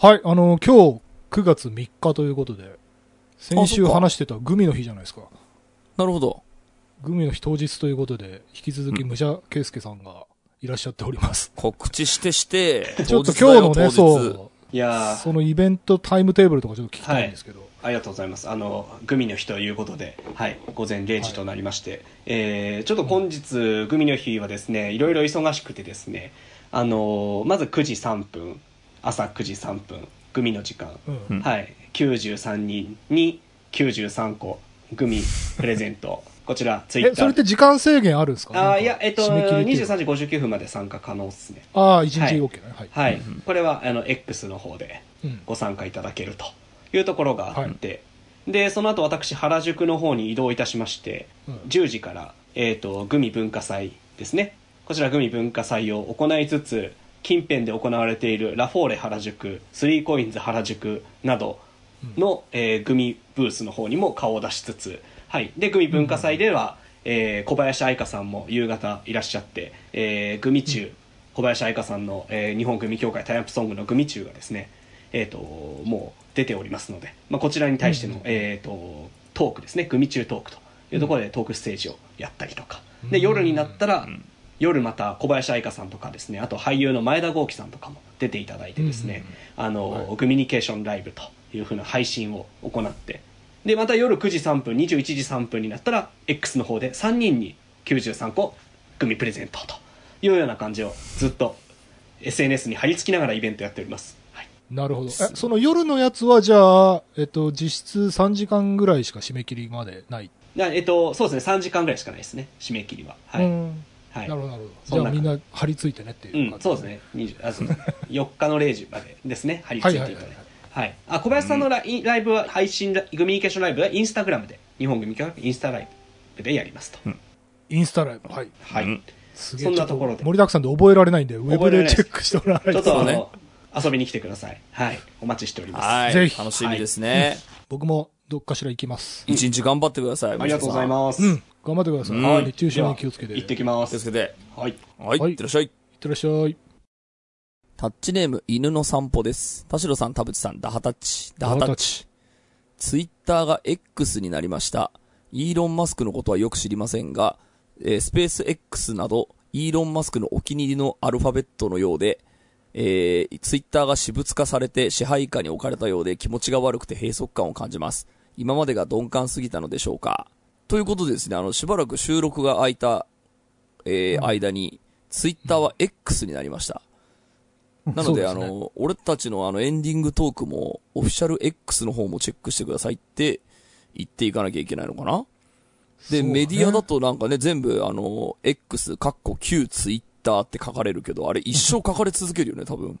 はい、あの、今日9月3日ということで、先週話してたグミの日じゃないですか。なるほど。グミの日当日ということで、引き続き武者圭介さんがいらっしゃっております。告知してして、ちょっと今日のね、そ、いうやーそのイベントタイムテーブルとかちょっと聞きたいんですけど。ありがとうございます。あの、グミの日ということで、はい、午前0時となりまして、えーちょっと本日、グミの日はですね、いろいろ忙しくてですね、あの、まず9時3分、朝9時3分、グミの時間、うん。うんはい、93人に93個、グミプレゼント、こちら、ツイッえ、それターって時間制限あるんですか？あーいや、えっと、締め切りっていう23時59分まで参加可能ですね。ああ、1日はい。OK ね。はい。はい、これは、あの、X の方で、うん。ご参加いただけるというところがあって、でその後私原宿の方に移動いたしまして、うん。10時から、えー、とグミ文化祭ですね。こちらグミ文化祭を行いつつ近辺で行われているラフォーレ原宿スリーコインズ原宿などの、えーグミブースの方にも顔を出しつつ、はい、でグミ文化祭では、えー小林愛香さんも夕方いらっしゃって、えーグミ中、小林愛香さんの、えー日本グミ協会タイアップソングのグミ中がですね、えー、ともう出ておりますので、まあ、こちらに対しての、うん。えー、とトークですね。グミ中トークというところでトークステージをやったりとか、で夜になったら、夜また小林愛香さんとかですねあと俳優の前田豪輝さんとかも出ていただいてですね、あの、はい。グミニケーションライブというふうな配信を行ってでまた夜9時3分21時3分になったら X の方で3人に93個グミプレゼントというような感じをずっと SNS に貼り付きながらイベントやっております、はい、なるほど。え、その夜のやつは、じゃあ、えっと、実質3時間ぐらいしか締め切りまでない？なえっとそうですね。3時間ぐらいしかないですね。締め切りは。はい、うんはいなるほど、なるほど。じゃあみんな張り付いてねっていう。うん、そうですね20あそうです 4日の0時までですね貼り付いていただいてはいはいはいあ小林さんのライ,、ライブは配信ラグミニケーションライブはインスタグラムで日本グミ協会インスタライブでやりますと、インスタライブ。はい。はい、うんすげえ。そんなところで盛りだくさんで覚えられないんで、ウェブでチェックしてもらわないと。ちょっとあの、ね遊びに来てくださいはいお待ちしておりますはい。ぜひ楽しみですね。僕もどっかしら行きます。一日頑張ってください。ありがとうございす。ます、うん。頑張ってください。うんはい。熱中症に気をつけて。行っていきます気をつけて。はいはい。はいいってらっしゃい。ってらっしゃい。タッチネーム、犬の散歩です。田代さん、田淵さん、ダハタッチ。ダハタッチ。チ。ツイッターが X になりました。イーロン・マスクのことはよく知りませんが、えースペース X など、イーロン・マスクのお気に入りのアルファベットのようで、えー、ツイッターが私物化されて支配下に置かれたようで気持ちが悪くて閉塞感を感じます。今までが鈍感すぎたのでしょうか。ということでですね、あの、しばらく収録が空いた、えー間に、ツイッターは X になりました。なので、あの、俺たちのあのエンディングトークも、オフィシャル X の方もチェックしてくださいって言っていかなきゃいけないのかな？で、メディアだとなんかね、全部あの、X、カッコ旧ツイッターって書かれるけど、あれ一生書かれ続けるよね、多分。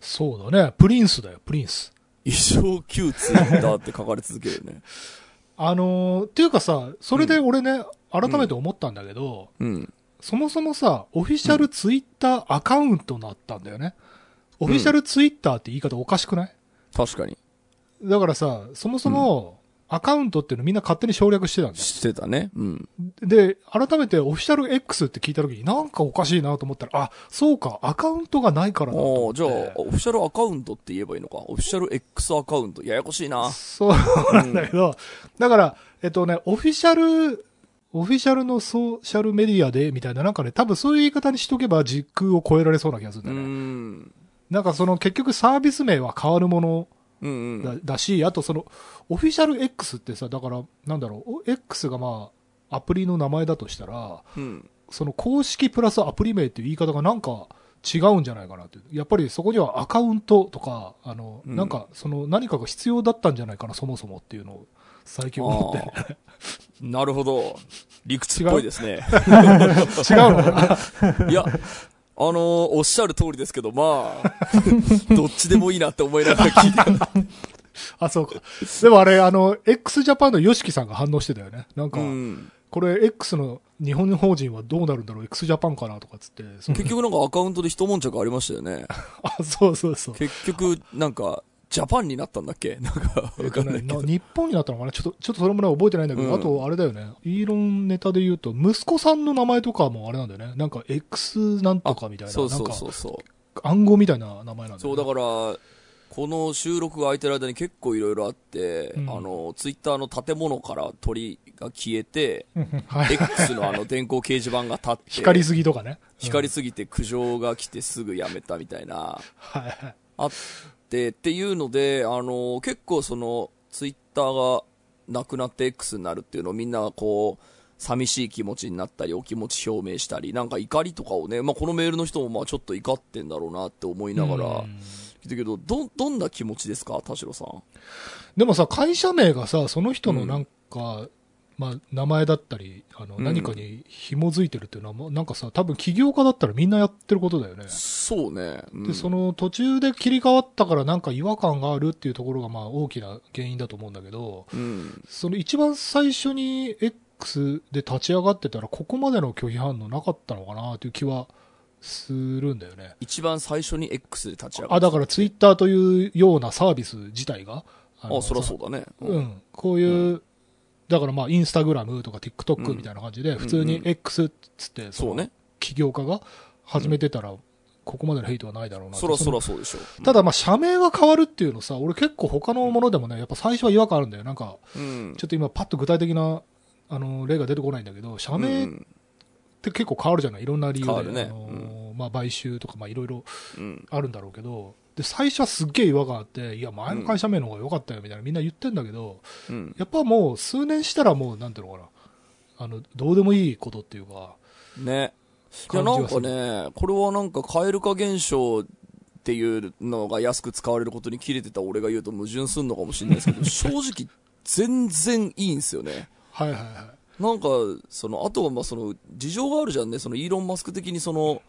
そうだね。プリンスだよ、プリンス。一生旧ツイッターって書かれ続けるよね。あのー、っていうかさ、それで俺ね、改めて思ったんだけど、うん。そもそもさ、オフィシャルツイッターアカウントになったんだよね。オフィシャルツイッターって言い方おかしくない？確かに。だからさ、そもそも、アカウントっていうのみんな勝手に省略してたんだよ。してたね。うん。で、改めてオフィシャル X って聞いた時になんかおかしいなと思ったら、あ、そうか、アカウントがないからだとじゃあ、オフィシャルアカウントって言えばいいのか。オフィシャル X アカウント。ややこしいな。そうなんだけど、だから、えっとね、オフィシャル、オフィシャルのソーシャルメディアで、みたいな、なんかね、多分そういう言い方にしとけば時空を超えられそうな気がするんうだよね。ん。なんかその結局サービス名は変わるものうんうん。だだし、あとその、オフィシャル X ってさ、だから、なんだろう、お X がまあ、アプリの名前だとしたら、うん。その公式プラスアプリ名っていう言い方がなんか違うんじゃないかなって。やっぱりそこにはアカウントとか、あの、うんなんかその何かが必要だったんじゃないかな、そもそもっていうのを最近思って、あなるほど。理屈っぽいですね。違うのかな？いや、あのーおっしゃる通りですけど、まあ、どっちでもいいなって思いながら聞いてた。あ、そうか。でもあれ、あの、x ジャパンの YOSHIKI さんが反応してたよね。なんか、うん。これ X の日本法人はどうなるんだろう ?x ジャパンかなとかっつって。結局なんかアカウントで一悶着ありましたよね。あ、そうそうそう。結局、なんか、ジャパンになったんだっけ？なんか、かんないけど。な日本になったのかな？ちょっと、ちょっとそれもね、覚えてないんだけど、うんあと、あれだよね。イーロンネタで言うと、息子さんの名前とかもあれなんだよね。なんか、X なんとかみたいな、そうなんかそうそう、そう。暗号みたいな名前なんだよ、ね。そう、だから、この収録が空いてる間に結構いろいろあって、うんあの、ツイッターの建物から鳥が消えて、はい。X のあの電光掲示板が立って、光りすぎとかね。光りすぎて苦情が来てすぐやめたみたいな、はいはい。あってっていうので、あの、結構その、ツイッターがなくなって X になるっていうのをみんながこう、寂しい気持ちになったり、お気持ち表明したり、なんか怒りとかをね、まあ、このメールの人もまあちょっと怒ってんだろうなって思いながら、うん聞いたけど、ど、どんな気持ちですか田代さん？でもさ、会社名がさ、その人のなんか、まあ、名前だったり、あの、うん何かに紐づいてるっていうのはもう、なんかさ、多分起業家だったらみんなやってることだよね。そうね。うんで、その途中で切り替わったからなんか違和感があるっていうところがまあ大きな原因だと思うんだけど、うん。その一番最初に X で立ち上がってたらここまでの拒否反応なかったのかなという気はするんだよね。一番最初に X で立ち上があ、った。だからツイッターというようなサービス自体が。あのあ、そりゃそうだね。うん。こういう、だからまあインスタグラムとか TikTok みたいな感じで、普通に X っつって、そうね。起業家が始めてたら、ここまでのヘイトはないだろうなそらそのらそうでしょ。ただまあ社名が変わるっていうのさ、俺結構他のものでもね、やっぱ最初は違和感あるんだよ。なんか、うん。ちょっと今パッと具体的な、あの、例が出てこないんだけど、社名っうん。て結構変わるじゃない？いろんな理由で。ねあのまあ買収とか、まあいろいろうん。あるんだろうけど、で、最初はすっげえ違和感あって、いや、前の会社名の方が良かったよみたいなみんな言ってんだけど、うん。やっぱもう数年したらもう、なんていうのかな、あの、どうでもいいことっていうか、ね。いや、なんかね、これはなんか、蛙化現象っていうのが安く使われることに切れてた俺が言うと矛盾すんのかもしれないですけど、正直、全然いいんですよね。はいはいはい。なんか、その、あとはまあその、事情があるじゃんね。その、イーロン・マスク的にその、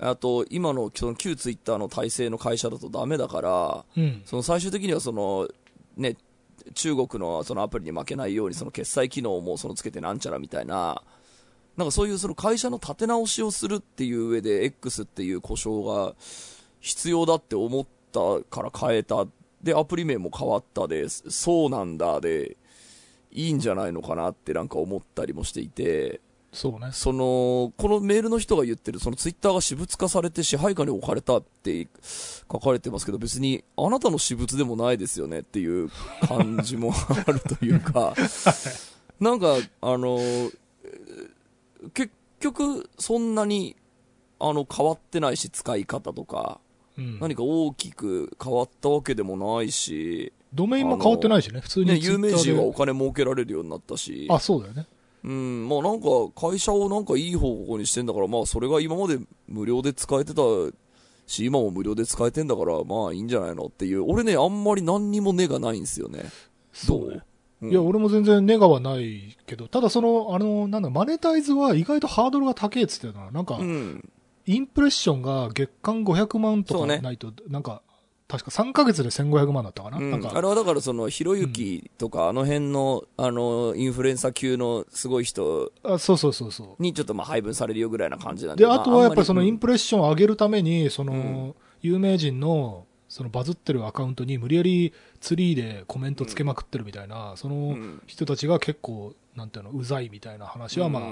あと、今の、その、旧ツイッターの体制の会社だとダメだから、うん。その最終的にはその、ね、中国のそのアプリに負けないようにその決済機能もそのつけてなんちゃらみたいな、なんかそういうその会社の立て直しをするっていう上で X っていう故障が必要だって思ったから変えた。で、アプリ名も変わったで、そうなんだで、いいんじゃないのかなってなんか思ったりもしていて、そうね。その、このメールの人が言ってる、そのツイッターが私物化されて支配下に置かれたって書かれてますけど、別にあなたの私物でもないですよねっていう感じも あるというか、なんか、あの、えー結局、そんなに、あの、変わってないし、使い方とか、うん。何か大きく変わったわけでもないし、ドメインも変わってないしね、普通にね。有名人はお金儲けられるようになったし、あ、そうだよね。うん、まあなんか会社をなんかいい方向にしてんだから、まあそれが今まで無料で使えてたし、今も無料で使えてんだから、まあいいんじゃないのっていう、俺ね、あんまり何にも根がないんですよね。どそうね。う？んいや、俺も全然ネガはないけど、ただその、あの、なんだ、マネタイズは意外とハードルが高いっつってたな。なんか、うん。インプレッションが月間500万とかないと、なんか、確か3ヶ月で1500万だったかな。うんなんか、あれはだからその、ひろゆきとか、あの辺の、あの、インフルエンサー級のすごい人あそうそうそうそう。にちょっとまあ配分されるよぐらいな感じなんで。で、あとはやっぱりそのインププレッションを上げるために、その、ん有名人の、そのバズってるアカウントに無理やりツリーでコメントつけまくってるみたいな、そのん人たちが結構、なんていうの、うざいみたいな話はまあ、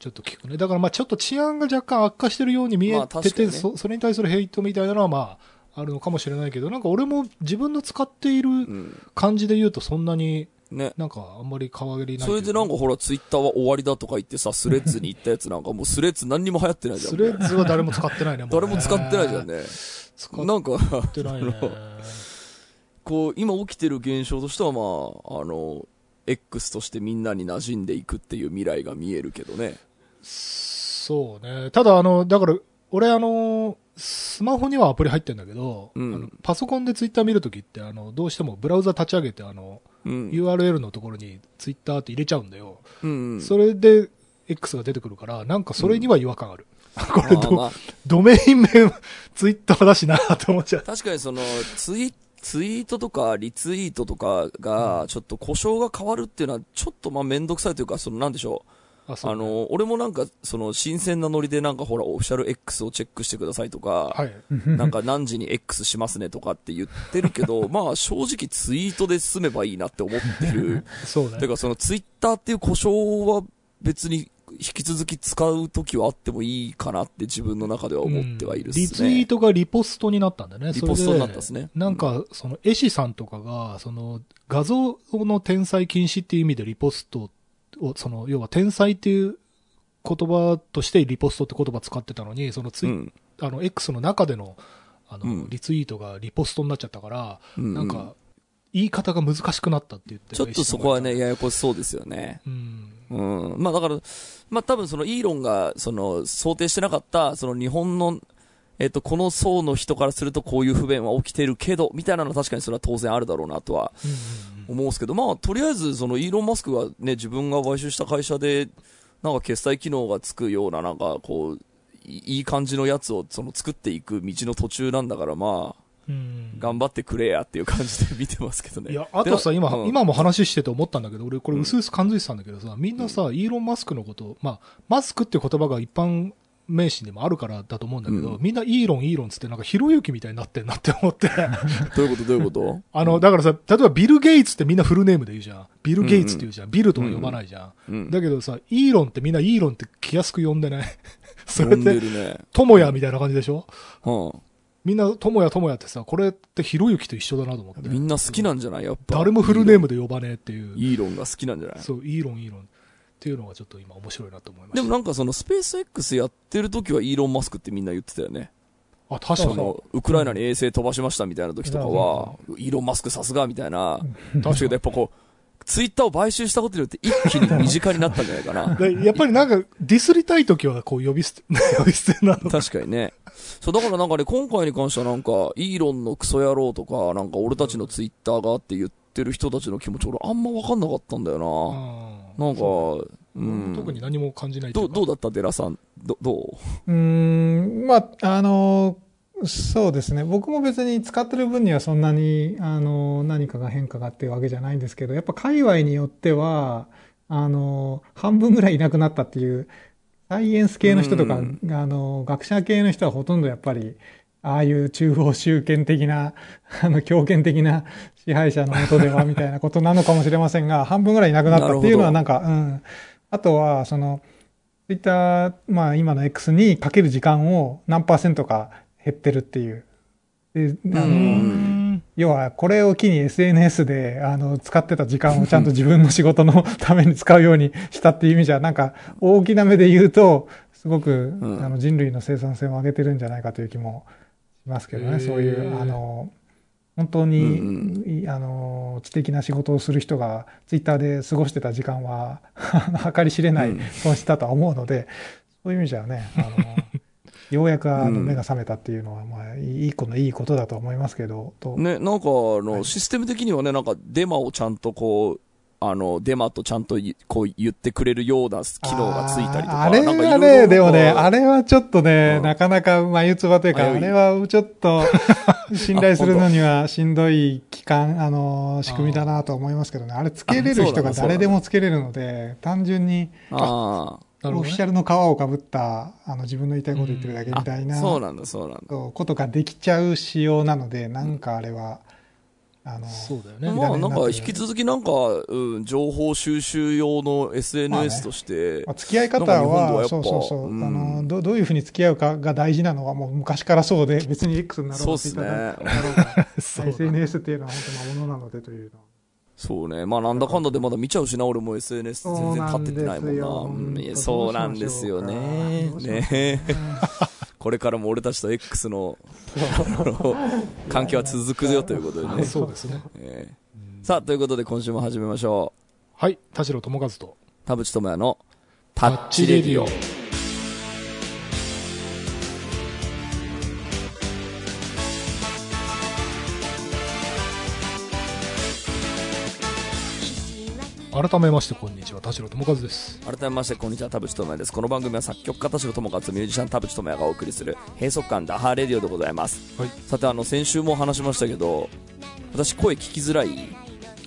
ちょっと聞くね。だからまあちょっと治安が若干悪化してるように見えてて、かにねそそれに対するヘイトみたいなのはまあ、あるのかもしれないけど、なんか俺も自分の使っているうん。感じで言うとそんなにね。なんかあんまり変わりないそれでなんかほら、ツイッターは終わりだとか言ってさ、スレッズに行ったやつなんかもうスレッズ何にも流行ってないじゃん。スレッズは誰も使ってないね。もうね誰も使ってないじゃん。ね。使なんか、ってないね。こう、今起きてる現象としてはまあ、あの、X としてみんなに馴染んでいくっていう未来が見えるけどね。そうね。ただあの、だから、俺あの、スマホにはアプリ入ってんだけど、うんあのパソコンでツイッター見るときって、あの、どうしてもブラウザ立ち上げて、あの、うん。URL のところにツイッターって入れちゃうんだよ。うん。それで X が出てくるから、なんかそれには違和感ある。これど、まあまあドメイン名ツイッターだしなと思っちゃう。確かにその、ツイ、ツイートとかリツイートとかが、ちょっと故障が変わるっていうのは、ちょっとまあめんどくさいというか、そのなんでしょあ、う。そうねあの、俺もなんか、その、新鮮なノリでなんかほら、オフィシャル X をチェックしてくださいとか、はい。なんか何時に X しますねとかって言ってるけど、まあ正直ツイートで済めばいいなって思ってる。そうね。てかそのツイッターっていう故障は別にき続き使う時はあってもいいかなって自分の中では思ってはいるっすね。リツイートがリポストになったんだね。リポストになったっすねなんか、その、絵師さんとかが、その、画像の転載禁止っていう意味でリポストを、その、要は転載っていう言葉としてリポストって言葉使ってたのに、そのツイ、うん。あの、X の中での、あの、うんリツイートがリポストになっちゃったから、うんなんか、言い方が難しくなったって言ってるちょっとそこはね、ややこしそうですよね。たうん。うん。まあだから、まあ多分そのイーロンが、その、想定してなかった、その日本の、えっと、この層の人からするとこういう不便は起きてるけど、みたいなのは確かにそれは当然あるだろうなとはうんうん思うんですけど、まあとりあえずそのイーロン・マスクがね、自分が買収した会社で、なんか決済機能がつくような、なんかこう、いいい感じのやつをその作っていく道の途中なんだから、まあ、うん。頑張ってくれやっていう感じで見てますけどね。いや、あとさ、今、でうん今も話してて思ったんだけど、俺これ薄々感づいてたんだけどさ、みんなさ、イーロン・マスクのこと、まあ、マスクっていう言葉が一般名詞でもあるからだと思うんだけど、うんみんなイーロン、イーロンつってなんかひろゆきみたいになってんなって思って。どういうこと？どういうこと？あの、だからさ、例えばビル・ゲイツってみんなフルネームで言うじゃん。ビル・ゲイツって言うじゃん。ビルとは呼ばないじゃん。うん。だけどさ、イーロンってみんなイーロンって気安く呼んでない？それって、でるね。トモヤみたいな感じでしょ？うん。みんなトモヤトモヤってさ、これってひろゆきと一緒だなと思って。みんな好きなんじゃない？やっぱ。誰もフルネームで呼ばねえっていう。イーロンが好きなんじゃない？そう、イーロン、イーロンっていうのがちょっと今面白いなと思いました。でもなんかそのスペース X やってる時はイーロン・マスクってみんな言ってたよね。あ、確かに。ウクライナに衛星飛ばしましたみたいな時とかは、イーロン・マスクさすがみたいな。確かにやっぱこう、ツイッターを買収したことによって一気に身近になったんじゃないかな。でやっぱりなんか、ディスりたいときは、こう、呼び捨て、呼び捨てなの。確かにね。そう、だからなんかね、今回に関してはなんか、イーロンのクソ野郎とか、なんか俺たちのツイッターがあって言ってる人たちの気持ち、俺あんま分かんなかったんだよな。なんか、うん。特に何も感じないどう、どうだだった？デラさん。ど、どう？うーん、まあ、あの、そうですね。僕も別に使ってる分にはそんなに、あの、何かが変化があっていうわけじゃないんですけど、やっぱ界隈によっては、あの、半分ぐらいいなくなったっていう、サイエンス系の人とか、うんあの、学者系の人はほとんどやっぱり、ああいう中央集権的な、あの、強権的な 支配者のもとでは、みたいなことなのかもしれませんが、半分ぐらいいなくなったっていうのはなんか、うん。あとは、その、ツイッター、まあ今の X にかける時間を何パーセントか減ってるっていう。で、あの、うん要はこれを機に SNS であの使ってた時間をちゃんと自分の仕事のために使うようにしたっていう意味じゃ、なんか大きな目で言うと、すごく、うんあの人類の生産性を上げてるんじゃないかという気もしますけどね、そういう、あの、本当うんあの、知的な仕事をする人がツイッターで過ごしてた時間は、計り知れないうん。損失だとは思うので、そういう意味じゃね、あの、ようやくあのうん。目が覚めたっていうのは、まあ、いい子のいいことだと思いますけど、と。ね、なんかあの、システム的にはね、なんかデマをちゃんとこう、あの、デマとちゃんといこう言ってくれるような機能がついたりとか。あれはね、でもね、あれはちょっとね、うんなかなか眉唾というか、あれはちょっと信頼するのにはしんどい期間、あの、仕組みだなと思いますけどね。あれつけれる人が誰でもつけれるので、単純にあねオフィシャルの皮をかぶった、あの、自分の言いたいこと言ってるだけみたいあ、な、そうなんだ、そうなんだ。そうことができちゃう仕様なので、なんかあれは、あの、そうだよね。まあなんか引き続きなんか、うん、情報収集用の SNS として、まあ付き合い方なんか日本ではやは、っぱそうそうそう、うんあのど、どういうふうに付き合うかが大事なのはもう昔からそうで、別に X になろうがそうっすね Twitter になろうが そうだ SNS っていうのは本当魔物なのでというのは。そうね。まあなんだかんだでまだ見ちゃうしな、俺も SNS 全然立っててないもんな。うんいやそうなんですよね。ねこれからも俺たちと X の関係は続くよということでね。そうですね。えーさあ、ということで今週も始めましょはい。田代智和と。う。田淵智也のタッチレディオ。改めまして、こんにちは。田代智和です。改めましてこんにちは田淵智也ですこの番組は作曲家田代智和とミュージシャン田淵智也がお送りする閉塞感ダハーレディオでございますはい。さてあの先週も話しましたけど私声聞きづらいい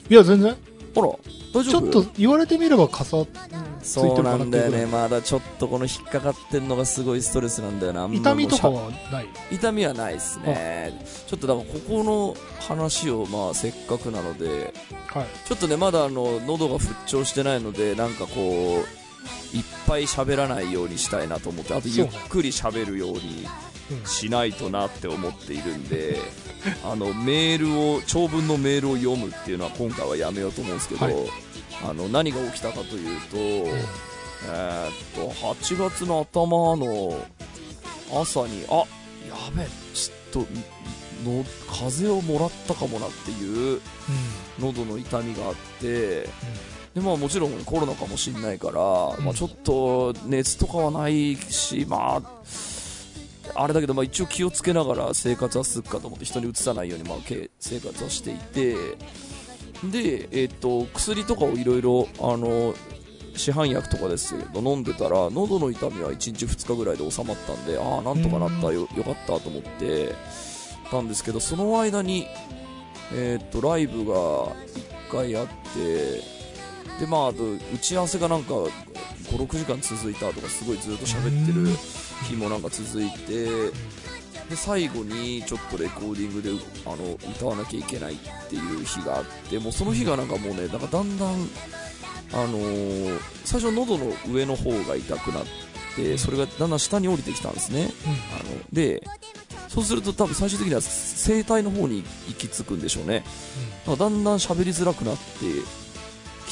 や、全然。ほら大ちょっと言われてみればかさ、ついてそうなんだよね。まだちょっとこの引っかかってんのがすごいストレスなんだよな痛みとかはない？痛みはないですね。ちょっとだからここの話をまあせっかくなのではい。ちょっとねまだあの喉が復調してないのでなんかこういっぱい喋らないようにしたいなと思ってあとゆっくり喋るようにうんしないとなって思っているんであのメールを長文のメールを読むっていうのは今回はやめようと思うんですけど、はい。あの何が起きたかというと、えーっと8月の頭の朝にあやべちょっとの風邪をもらったかもなっていう喉の痛みがあってでまあ、もちろんコロナかもしれないから、んまあ、ちょっと熱とかはないし、まあ、あれだけど、まあ、一応気をつけながら生活はするかと思って人にうつさないように、まあ、け生活はしていてで、えっと薬とかをいろいろあの市販薬とかですけど飲んでたら喉の痛みは1日2日ぐらいで収まったんでああなんとかなったよよかったと思ってたんですけどその間に、えっとライブが1回あってでまあ、あと打ち合わせがなんか56時間続いたとかすごいずっと喋ってる日もなんか続いてで最後にちょっとレコーディングであの歌わなきゃいけないっていう日があってもうその日がなんかもうねなんかだんだん、あのー最初喉の上の方が痛くなってそれがだんだん下に降りてきたんですね。あのでそうすると多分最終的には声帯の方に行き着くんでしょうね。だんだん喋りづらくなって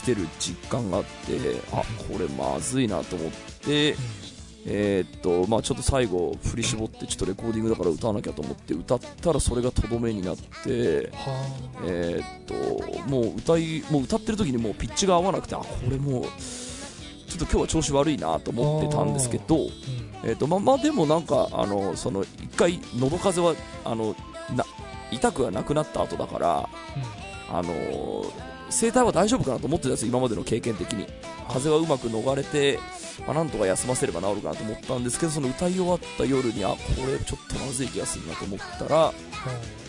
きてる実感があってあこれまずいなと思ってえーっとまあ、ちょっと最後振り絞ってちょっとレコーディングだから歌わなきゃと思って歌ったらそれがとどめになってはえーっともう歌いもう歌ってる時にもうピッチが合わなくてあこれもうちょっと今日は調子悪いなと思ってたんですけどえーっとまあまあでもなんかあのその一回喉風邪はあのな痛くはなくなった後だからあの声帯は大丈夫かなと思ってたんですよ今までの経験的に。風邪はうまく逃れて、まあ、なんとか休ませれば治るかなと思ったんですけどその歌い終わった夜にあこれちょっとまずい気がするなと思ったら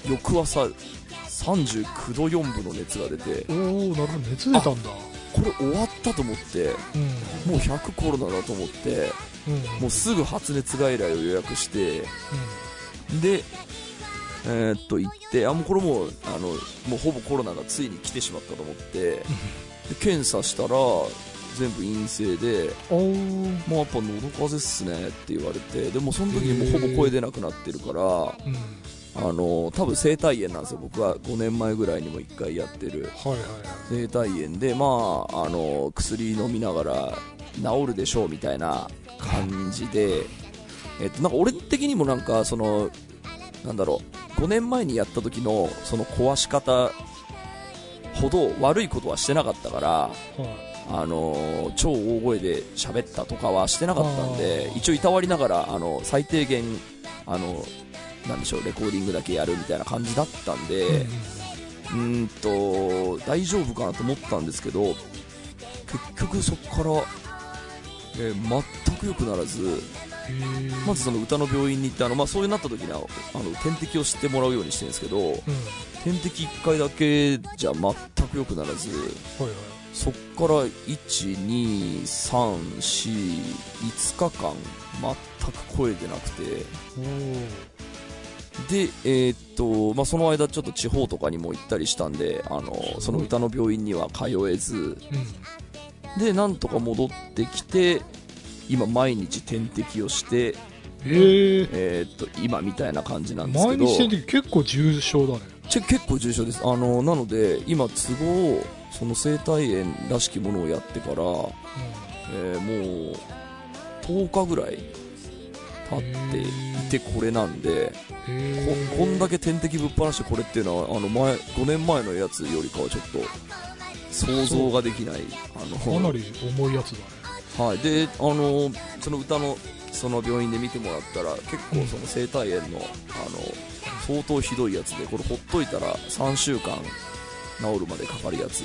翌朝39度4分の熱が出ておおなるほど熱出たんだ。これ終わったと思ってうん。もう100コロナだと思ってうん。もうすぐ発熱外来を予約してでえーっと行ってあもうこれもうあのもうほぼコロナがついに来てしまったと思ってで検査したら全部陰性でおおもうやっぱ喉風邪っすねって言われてでもその時にもうほぼ声出なくなってるからうん。あの多分声帯炎なんですよ。僕は5年前ぐらいにも1回やってる。はいはいはい。声帯炎でまああの薬飲みながら治るでしょうみたいな感じでえっとなんか俺的にもなんかそのなんだろう。5年前にやった時のその壊し方ほど悪いことはしてなかったからはい。あのー超大声で喋ったとかはしてなかったんで一応いたわりながらあの最低限あのなんでしょうレコーディングだけやるみたいな感じだったんで、うーんと大丈夫かなと思ったんですけど結局そこから、えー全く良くならずまずその歌の病院に行ってあの、まあ、そういうなった時にはあの点滴を知ってもらうようにしてるんですけどうん。点滴1回だけじゃ全く良くならずはいはい。そっから12345日間全く声出なくておで、えーっとまあ、その間ちょっと地方とかにも行ったりしたんであのその歌の病院には通えずおうん。でなんとか戻ってきて今毎日点滴をして、へええーっと今みたいな感じなんですけ毎ど日点滴結構重症だね。結構重症です。あのなので今都合その生体炎らしきものをやってから、えーもう10日ぐらい経っていてこれなんでここんだけ点滴ぶっ放してこれっていうのはあの前5年前のやつよりかはちょっと想像ができないあのかなり重いやつだねはい、であのその歌のその病院で見てもらったら結構その生体炎のあの相当ひどいやつでこれほっといたら3週間治るまでかかるやつ。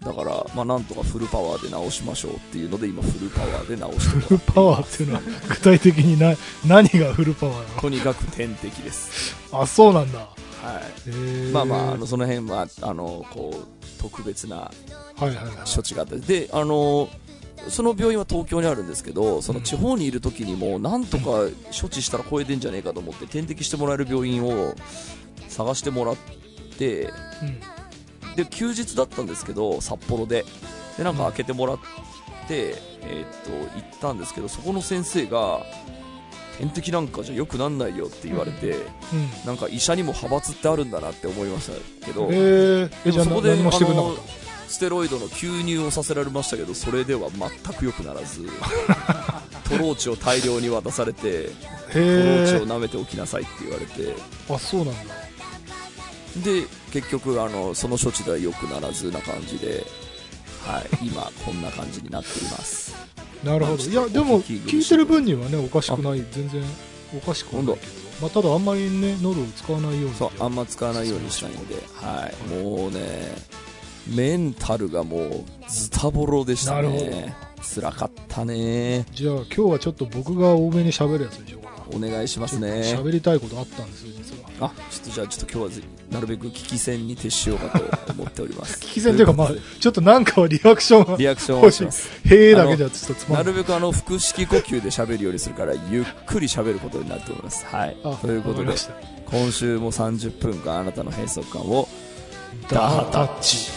だから、まあ、なんとかフルパワーで治しましょうっていうので今フルパワーで治してフルパワーっていうのは具体的にな何がフルパワーなとにかく点滴です、のあそうなんだ。はい、まあまああのその辺はあのこう特別なはいはいはい。処置があってであのその病院は東京にあるんですけどその地方にいる時にもなんとか処置したら声出んじゃねえかと思って点滴してもらえる病院を探してもらってうんで休日だったんですけど札幌で。でなんか開けてもらって、えーっと、行ったんですけど、そこの先生が、点滴なんかじゃ良くなんないよって言われて、うん。なんか医者にも派閥ってあるんだなって思いましたけど、えー、え、じゃあそこで何もしてくれなかっあのステロイドの吸入をさせられましたけどそれでは全く良くならず トローチを大量に渡されてた。トローチへを舐めておきなさいって言われてー。あ、そうなんだ。で結局あのその処置では良くならずな感じで、はい、今こんな感じになっていますなるほど。いや、でも、聞いてる分にはね、おかしくない。全然、おかしくはないけど。まあ、ただあんまりね、喉を使わないように。そうあんま使わないようにしたいんで、はい、もうねメンタルがもうズタボロでしたね辛かったねじゃあ、今日はちょっと僕が多めに喋るやつにしようかな。お願いしますね喋りたいことあったんですよ、実は。あちょっとじゃあちょっと今日はぜなるべく聞き戦に徹しようかと思っております聞き戦というか、まあ、ちょっとなんかはリアクションがリアクションし。へえだけじゃちょっとつまなんない。るべくあの腹式呼吸で喋るようにするからゆっくり喋ることになると思いますはいあということで今週も30分間あなたの閉塞感をダータッチ。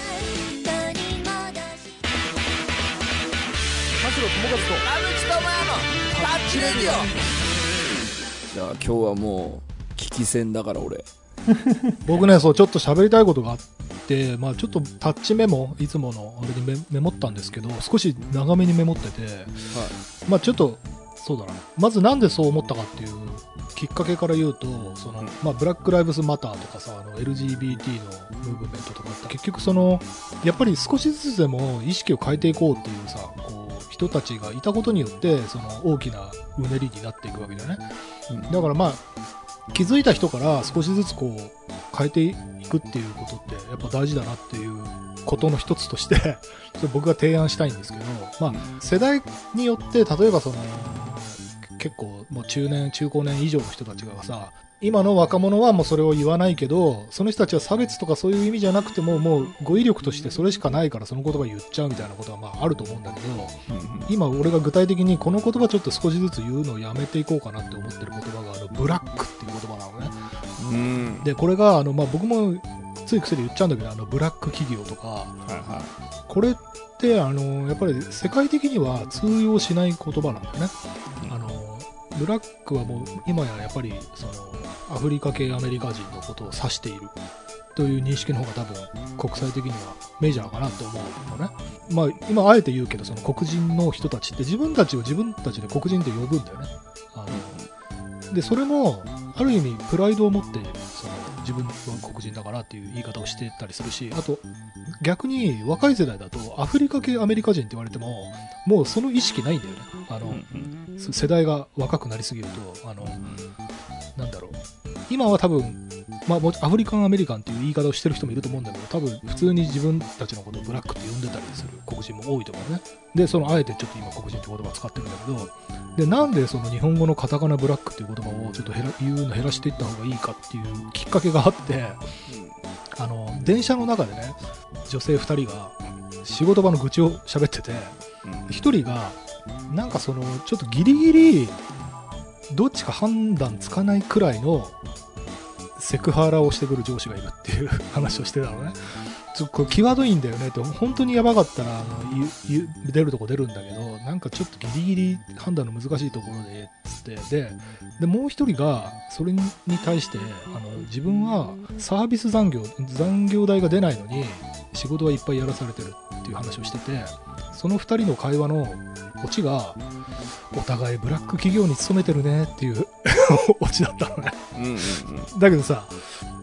じゃあ今日はもう聞き戦だから俺 僕ね、そう、ちょっと喋りたいことがあって、まあちょっとタッチメモ、いつものあれにメメモったんですけど、少し長めにメモってて、まあちょっと、そうだな。まずなんでそう思ったかっていうきっかけから言うと、その、まあブラック・ライブズ・マターとかさ、あの LGBT のムーブメントとかって結局その、やっぱり少しずつでも意識を変えていこうっていうさ、こう、人たちがいたことによって、その大きなうねりになっていくわけだよね。だからまあ、気づいた人から少しずつこう変えていくっていうことってやっぱ大事だなっていうことの一つとして 僕が提案したいんですけど、まあ、世代によって例えばその結構もう中年中高年以上の人たちがさ今の若者はもうそれを言わないけどその人たちは差別とかそういう意味じゃなくてももう語彙力としてそれしかないからその言葉言っちゃうみたいなことはまああると思うんだけど今俺が具体的にこの言葉ちょっと少しずつ言うのをやめていこうかなって思ってる言葉があのブラックっていう言葉なのね。うん。でこれがあの、まあ、僕もつい癖で言っちゃうんだけどあのブラック企業とかはいはこれってあのやっぱり世界的には通用しない言葉なんだよね。あのブラックはもう今ややっぱりそのアフリカ系アメリカ人のことを指しているという認識の方が多分国際的にはメジャーかなと思うのね。まあ今あえて言うけどその黒人の人たちって自分たちを自分たちで黒人って呼ぶんだよね。あので、それもある意味プライドを持ってその自分は黒人だからっていう言い方をしてたりするし、あと逆に若い世代だとアフリカ系アメリカ人って言われてももうその意識ないんだよね。あの、世代が若くなりすぎると、あの、なんだろう。今は多分、まあ、アフリカンアメリカンっていう言い方をしてる人もいると思うんだけど、多分普通に自分たちのことをブラックって呼んでたりする黒人も多いと思うね。で、そのあえてちょっと今黒人って言葉を使ってるんだけど、で、なんでその日本語のカタカナブラックっていう言葉をちょっと減ら言うの減らしていった方がいいかっていうきっかけがあって、あの、電車の中でね、女性2人が仕事場の愚痴を喋ってて、一人が、なんかその、ちょっとギリギリ、どっちか判断つかないくらいのセクハラをしてくる上司がいるっていう 話をしてたのね。ちょこれ際どいんだよね。って、本当にやばかったらあの出るとこ出るんだけど、なんかちょっとギリギリ判断の難しいところで、つって、で、でもう一人がそれに対してあの自分はサービス残業残業代が出ないのに仕事はいっぱいやらされてるっていう話をしてて。その2人の会話のオチがお互いブラック企業に勤めてるねっていう オチだったのね。うんうんうん。だけどさ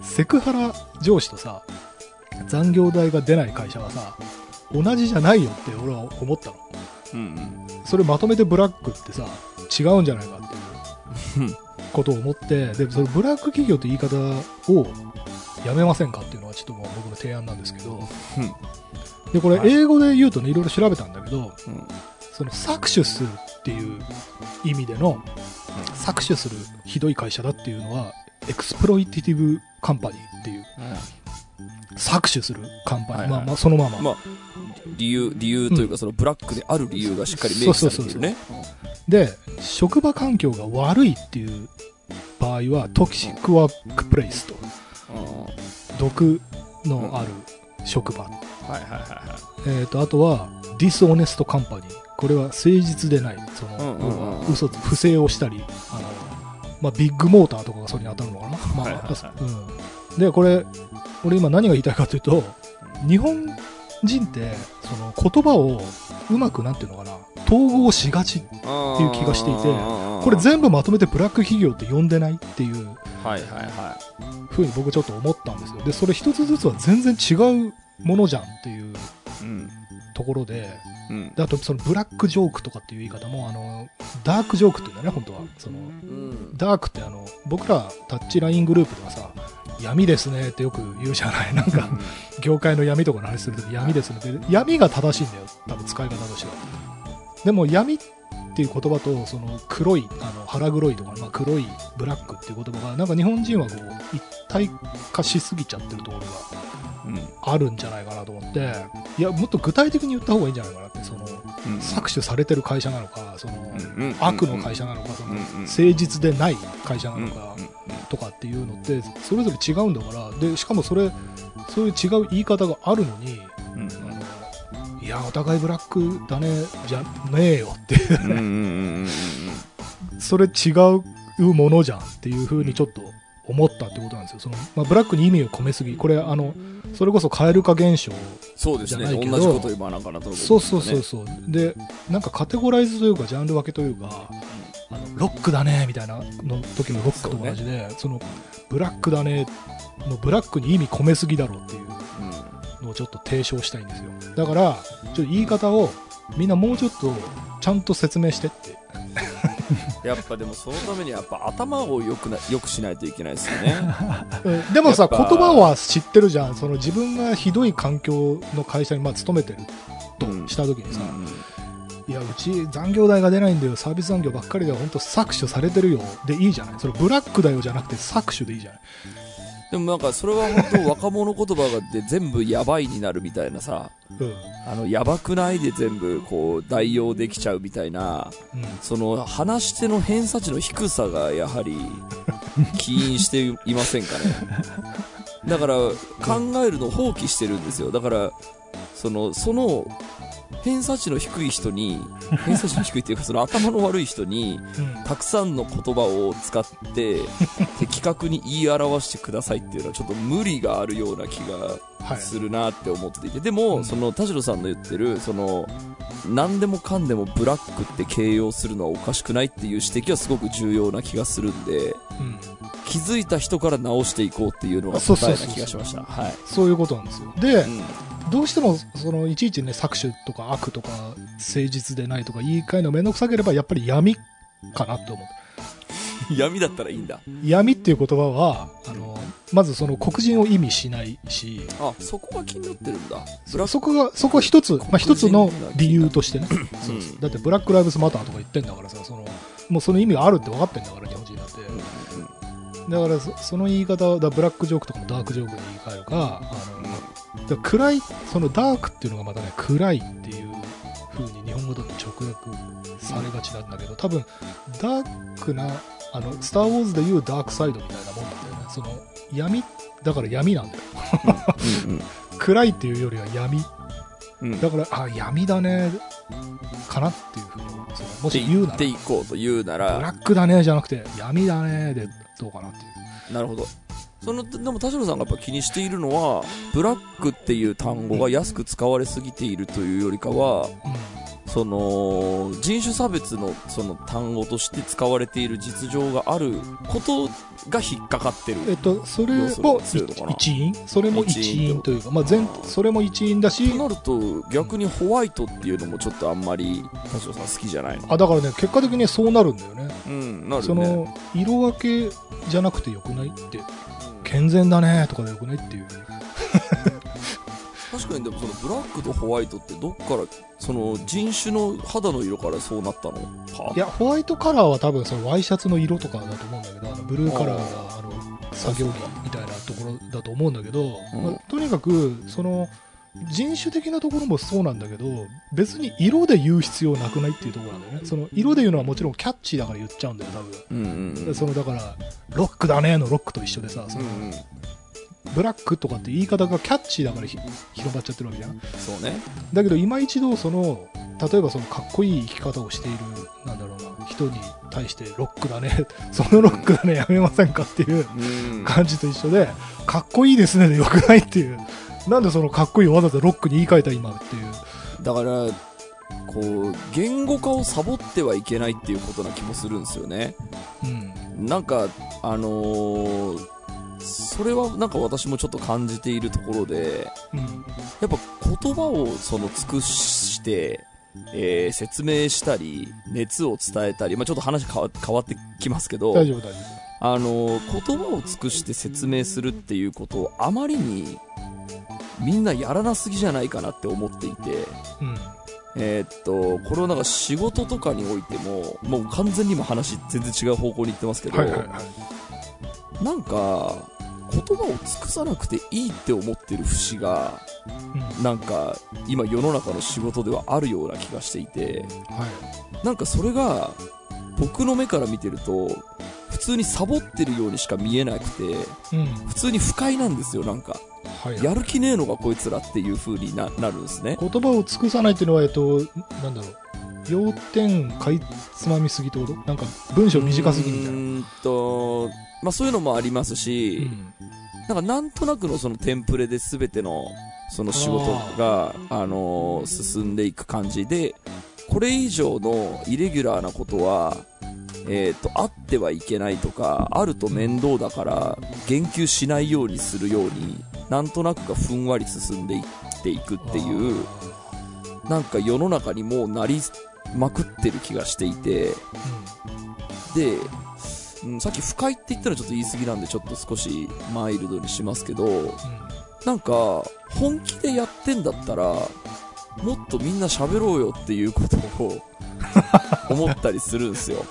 セクハラ上司とさ残業代が出ない会社はさ同じじゃないよって俺は思ったの。うんうん。それまとめてブラックってさ違うんじゃないかっていうことを思ってでそのブラック企業って言い方をやめませんかっていうのはちょっと僕の提案なんですけど。うんでこれはい。英語で言うとねいろいろ調べたんだけどうん。その搾取するっていう意味での搾取するひどい会社だっていうのは exploitative company っていう搾取するカンパニー、はいはい。まあまあそのまま、まあ理由理由というかそのブラックである理由がしっかり明記されているね。で職場環境が悪いっていう場合は toxic workplace と毒のある職場、はいはいはいはえー、とあとはディスオネストカンパニーこれは誠実でない。その、うんうん嘘、不正をしたり、あの、まあ、ビッグモーターとかがそれに当たるのかな。まあ、はいはいはうん。で、これ、俺今何が言いたいかというと、日本人って、その言葉をうまくなんていうのかな、統合しがち。っていう気がしていてここれ全部まとめてブラック企業って呼んでないっていうはいはいはふうに僕ちょっと思ったんですよ。で、それ一つずつは全然違うものじゃんっていう。ところで、うん。であとそのブラックジョークとかっていう言い方も、あの、ダークジョークっていうんだね、本当は。その、うん。ダークってあの、僕らタッチライングループではさ、闇ですねってよく言うじゃない。なんか、業界の闇とかの話するとき闇ですねって、闇が正しいんだよ、多分使い方としては。でも闇っていう言葉と、その黒い、あの腹黒いとか、まあ、黒いブラックっていう言葉が、なんか日本人はこう、一体化しすぎちゃってるところがうん。あるんじゃないかなと思って、いや、もっと具体的に言った方がいいんじゃないかなって、その、うん。搾取されてる会社なのか、その、うん悪の会社なのか、その、誠実でない会社なのか、とかっていうのってそれぞれ違うんだからでしかもそれそういう違う言い方があるのにうん。あのいやお互いブラックだねじゃねえよっていう。うんうんうんうんうんそれ違うものじゃんっていう風にちょっと思ったってことなんですよ。その、まあ、ブラックに意味を込めすぎ。これあのそれこそ蛙化現象そうですね。じゃないけど同じこと言わなあかんなと思そうそうそうそう。でなんかカテゴライズというかジャンル分けというかあのロックだねみたいなの時のロックと同じでそ,、のブラックだねのブラックに意味込めすぎだろうっていうのをちょっと提唱したいんですよ。だからちょっと言い方をみんなもうちょっとちゃんと説明してってやっぱでもそのためにやっぱ頭をよくな、よくしないといけないですよね。うん。でもさ言葉は知ってるじゃん。その自分がひどい環境の会社にまあ勤めてるとした時にさ、いやうち残業代が出ないんだよ。サービス残業ばっかりでは本当搾取されてるよ。でいいじゃない。それブラックだよじゃなくて搾取でいいじゃないでもなんかそれは本当若者言葉がで全部やばいになるみたいなさ、うんあの、やばくないで全部こう代用できちゃうみたいな、うんその話し手の偏差値の低さがやはり 起因していませんかね。だから考えるのを放棄してるんですよ。だから、その、その、偏差値の低い人に、偏差値の低いっていうかその頭の悪い人に、うん。たくさんの言葉を使って、的確に言い表してくださいっていうのはちょっと無理があるような気がはい。するなって思っていて、でも、うん。その田代さんの言ってる、その、何でもかんでもブラックって形容するのはおかしくないっていう指摘はすごく重要な気がするんで、うん。気づいた人から直していこうっていうのが答えな気がしました。はい。そういうことなんですよ。で、うんどうしてもそのいちいちね搾取とか悪とか誠実でないとか言い換えるのめんどくさければやっぱり闇かなって思う。闇だったらいいんだ。闇っていう言葉はあのまずその黒人を意味しないしあ、そこが気になってるんだ。そこがそこは一つ、まあ、一つの理由としてね。そううん。そうだってブラック・ライブズ・マターとか言ってんだからさそのもうその意味があるって分かってんだから日本人だって、だからそその言い方だブラックジョークとかもダークジョークに言い換えるかあのだ暗いそのダークっていうのがまたね暗いっていう風に日本語だと直訳されがちなんだけど多分ダークなあのスター・ウォーズでいうダークサイドみたいなもんなんだよね。その闇だから闇なんだよ。うん。暗いっていうよりは闇。うん。うん。だからあ闇だねかなっていう風にそのもってし言うなら。言っていこうと言うなブラら、ックだねじゃなくて闇だねでどうかなっていうなるほど。その、でも田代さんがやっぱ気にしているのは、ブラックっていう単語が安く使われすぎているというよりかは、その、人種差別のその単語として使われている実情があることが引っかかってる。えっと、それも一因？それも一一因因というか、まあ、全それも一因だし。となると、逆にホワイトっていうのもちょっとあんまり、田代さん好きじゃないの？あだからね結果的にそうなるんだよね。うん、なるね。の色分けじゃなくてよくないって。健全だねとかでよくないっていう 確かにでもそのブラックとホワイトってどっから、その人種の肌の色からそうなったの？かいやホワイトカラーは多分そのワイシャツの色とかだと思うんだけどあのブルーカラーがあの作業着みたいなところだと思うんだけど、うん。まあとにかくその人種的なところもそうなんだけど別に色で言う必要なくないっていうところなんだよね。その色で言うのはもちろんキャッチーだから言っちゃうんだよ多分。うんうんうん。でそのだからロックだねのロックと一緒でさそのうんうん。ブラックとかって言い方がキャッチーだからひ広まっちゃってるわけじゃんそうね。だけど今一度その例えばそのかっこいい生き方をしている、なんだろうな、人に対してロックだね、そのロックだね、やめませんかっていううん感じと一緒で、かっこいいですねでよくないっていう。なんでそのかっこいいをわざわざロックに言い換えた今っていう。だから、こう、言語化をサボってはいけないっていうことな気もするんですよね。うん。なんか、あのーそれはなんか私もちょっと感じているところで、うん。やっぱ言葉をその尽くして、えー説明したり、熱を伝えたり、まあちょっと話変わ変わってきますけど、大丈夫、大丈あのー言葉を尽くして説明するっていうことをあまりにみんなやらなすぎじゃないかなって思っていて、夫。うん。えーっと、これをなんか仕事とかにおいても、もう完全に今話全然違う方向に行ってますけど、はいはいはい。なんか、言葉を尽くさなくていいって思ってる節が、うん。なんか、今世の中の仕事ではあるような気がしていて、はい。なんかそれが、僕の目から見てると、普通にサボってるようにしか見えなくて、うん。普通に不快なんですよ、なんか。はい。やる気ねえのかこいつらっていう風にななるんですね。言葉を尽くさないっていうのは、えっと、なんだろう。要点かいつまみすぎってこと？なんか文章短すぎみたいうな。ーんと、まあそういうのもありますし、うん。なんかなんとなくのそのテンプレで全てのその仕事が、あのー進んでいく感じで、これ以上のイレギュラーなことは、えっ、と、あってはいけないとか、あると面倒だから、言及しないようにするように、なんとなくがふんわり進んでいっていくっていう、なんか世の中にもうなりまくってる気がしていて、で、うん、さっき不快って言ったらちょっと言い過ぎなんでちょっと少しマイルドにしますけど、なんか、本気でやってんだったら、もっとみんな喋ろうよっていうことを 思ったりするんですよ。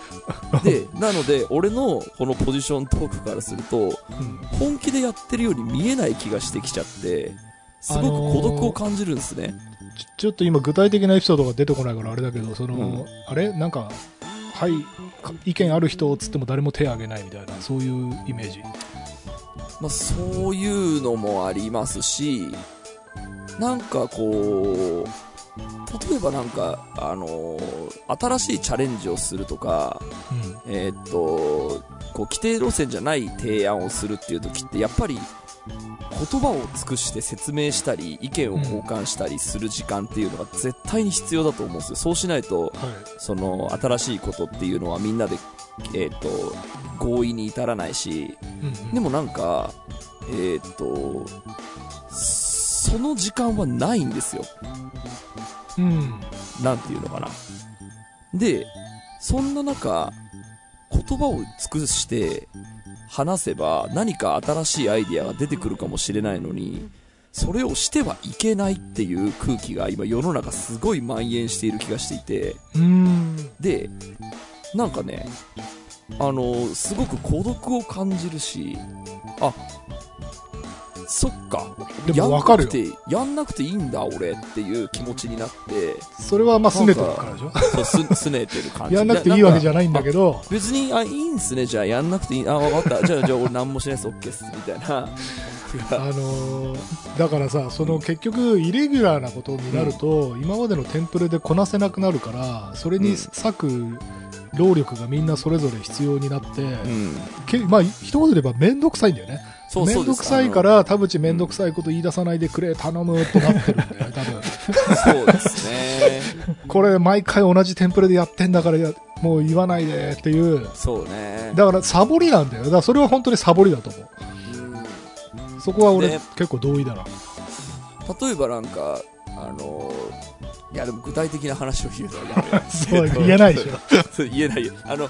で、なので、俺のこのポジショントークからすると、うん。うん本気でやってるように見えない気がしてきちゃって、すごく孤独を感じるんですね。ちょっと今具体的なエピソードが出てこないからあれだけど、その、うんあれ？なんか、はい、か意見ある人っつっても誰も手挙げないみたいな、そういうイメージ。まあ、そういうのもありますし、なんかこう、例えばなんか、あのー新しいチャレンジをするとか、うん。えーっと、こう、規定路線じゃない提案をするっていう時って、やっぱり、言葉を尽くして説明したり、意見を交換したりする時間っていうのが絶対に必要だと思うんですよ。そうしないと、はい。その、新しいことっていうのはみんなで、えーっと、合意に至らないし、うんうんでもなんか、えーっと、その時間はないんですよ。うん。なんていうのかな。で、そんな中、言葉を尽くして話せば何か新しいアイディアが出てくるかもしれないのに、それをしてはいけないっていう空気が今世の中すごい蔓延している気がしていて、うん。で、なんかね、あの、すごく孤独を感じるし、あ、そっか。でもわかるよやんなくて、やんなくていいんだ俺っていう気持ちになって、それはまあ、拗ねてるからでしょ？そうす、すねてる感じ。やんなくていいわけじゃゃないんだけど、別に、あ、いいんすね、じゃあやんなくていい、あ、わかった。じゃあ、じゃあ俺何もしないです、オッケーっす、みたいな。あのーだからさ、その結局、イレギュラーなことになると、今までのテンプレでこなせなくなるから、それに割く労力がみんなそれぞれ必要になって、うん。けまあ、一言で言えばめんどくさいんだよね。そうめんどくさいから、田淵めんどくさいこと言い出さないでくれ、頼むってなってるんだよね、多分。そうですね。これ、毎回同じテンプレでやってんだからや、もう言わないでっていう。そうね。だから、サボりなんだよ。だから、それは本当にサボりだと思う。うんそこは俺、ね結構同意だな。例えばなんか、あのいやでも具体的な話を言うのは そう、言えないでしょ。言えないよ。あの、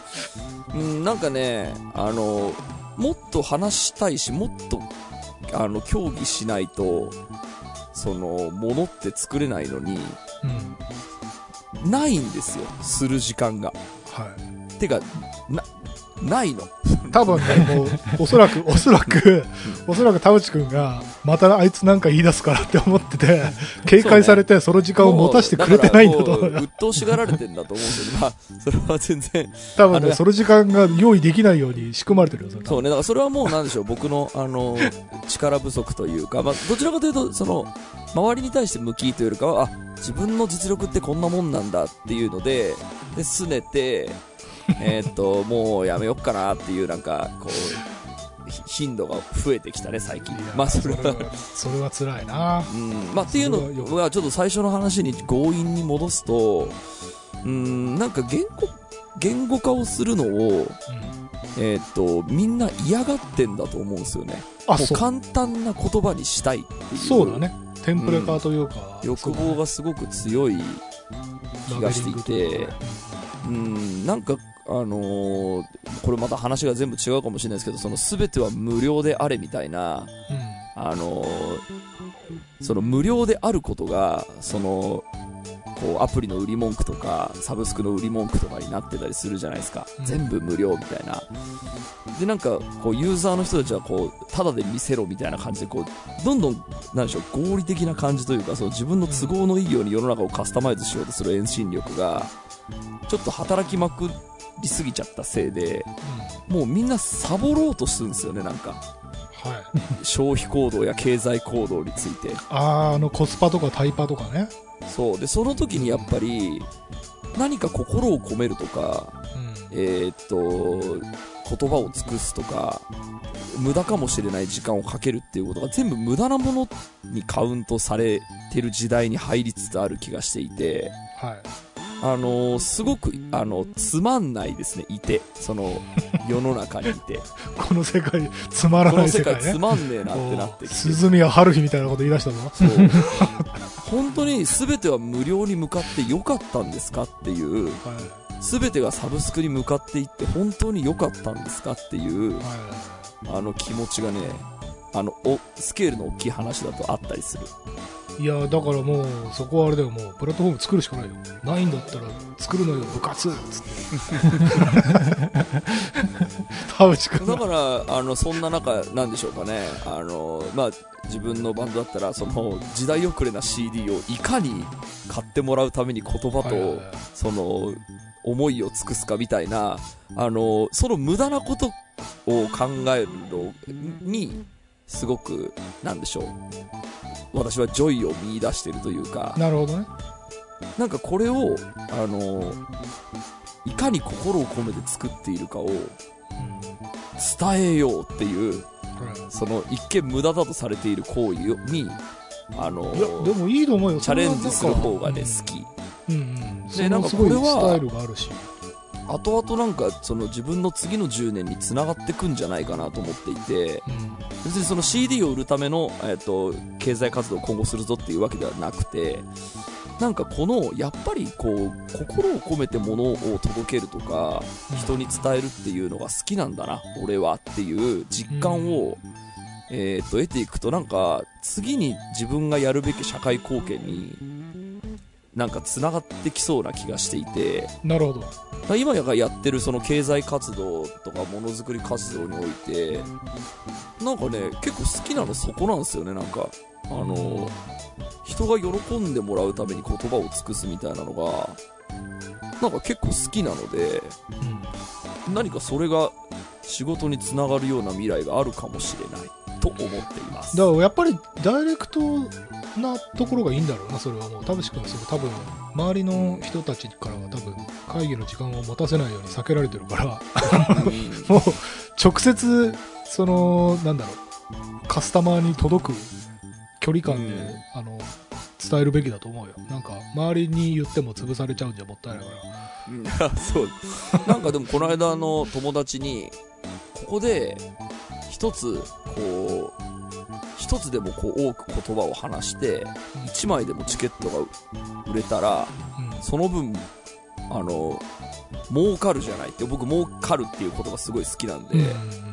うん、なんかね、あの、もっと話したいし、もっと、あの、協議しないと、その、ものって作れないのに、うん。ないんですよ。する時間が。はい。てか、な、ないの？多分ね、もう、おそらく、おそらく、おそらく田淵くんが、またあいつなんか言い出すからって思ってて、警戒されて、その時間を持たせてくれてないんだと思うう鬱陶しがられてんだと思うんで。まあ、それは全然。多分ね、その時間が用意できないように仕組まれてるよ、それ。そうね、だからそれはもうなんでしょう、僕の、あの、力不足というか、まあ、どちらかというと、その、周りに対して向きというよりかは、あ、自分の実力ってこんなもんなんだっていうので、で、拗ねて、えーっと、もうやめよっかなっていう、なんか、こう、ひ頻度が増えてきたね、最近。まあ、それは、それは辛いなうん、まあ、っていうのは、ちょっと最初の話に強引に戻すと、うん、なんか言語、言語化をするのを、うん。えーっと、みんな嫌がってんだと思うんですよね。あ、もう。簡単な言葉にしたいっていう。そうだね。テンプレ化というか。欲望がすごく強い気がしていて、うん、なんか、あのーこれまた話が全部違うかもしれないですけど、その全ては無料であれみたいな、あのーその無料であることが、その、こうアプリの売り文句とか、サブスクの売り文句とかになってたりするじゃないですか。うん全部無料みたいな。で、なんか、こう、ユーザーの人たちは、こう、ただで見せろみたいな感じで、こう、どんどん、なんでしょう、合理的な感じというか、その自分の都合のいいように世の中をカスタマイズしようとする遠心力が、ちょっと働きまくりすぎちゃったせいで、うん。もうみんなサボろうとするんですよね、なんか。はい。消費行動や経済行動について。あー、あの、コスパとかタイパとかね。そう。で、その時にやっぱり、何か心を込めるとか、うん。えーっと、言葉を尽くすとか、無駄かもしれない時間をかけるっていうことが全部無駄なものにカウントされてる時代に入りつつある気がしていて、はい。あのーすごく、あの、つまんないですね、いて。その、世の中にいて。この世界、つまらこの世ない世界ね。界つまんねえなってなってきて。鈴宮春日みたいなこと言い出したぞ。そう。本当に全ては無料に向かって良かったんですかっていう、はい。全てがサブスクに向かっていって本当に良かったんですかっていう、はあの気持ちがね、あの、お、スケールの大きい話だとあったりする。い。いや、だからもう、そこはあれだよ、もう、プラットフォーム作るしかないよ。ないんだったら、作るのよ、部活つって。田淵君だが。から、あの、そんな中、なんでしょうかね、あの、まあ、自分のバンドだったら、その、時代遅れな CD をいかに買ってもらうために言葉とその、思いを尽くすかみたいな、あの、その無駄なことを考えるのに、すごく、なんでしょう。私は joy を見出してるというか、なるほどね。なんかこれを、あの、いかに心を込めて作っているかをうん伝えようっていう、はその一見無駄だとされている行為に、あのいいや、でもいいと思うよ。チャレンジする方がね、好き。うん。うんうん。でなんかこれはスタイルがあるし。後々なんか、その自分の次の10年に繋がってくんじゃないかなと思っていて、うん。別にその CD を売るための、えっ、と、経済活動を今後するぞっていうわけではなくて、なんかこの、やっぱりこう、心を込めて物を届けるとか、人に伝えるっていうのが好きなんだな、俺はっていう実感を、えっ、と、得ていくと、なんか、次に自分がやるべき社会貢献に、なんか繋がってきそうな気がしていて、なるほど。だから今やってるその経済活動とかものづくり活動において、なんかね、結構好きなのそこなんですよね、なんか。あの、人が喜んでもらうために言葉を尽くすみたいなのが、なんか結構好きなので、うん。何かそれが仕事につながるような未来があるかもしれないと思っています。だからやっぱりダイレクトなところがいいんだろうな、それはもう。田淵君はそれ多分、周りの人たちからは多分、会議の時間を持たせないように避けられてるから、うんもう、直接、その、なんだろう、カスタマーに届く距離感で、うんあの、伝えるべきだと思うよ。なんか、周りに言っても潰されちゃうんじゃもったいないから。うん そう。なんかでもこの間の友達に、ここで、一つ、こう、一つでもこう多く言葉を話して、一枚でもチケットが売れたら、うん。その分、あの、儲かるじゃないって、僕儲かるっていうことがすごい好きなんで、うん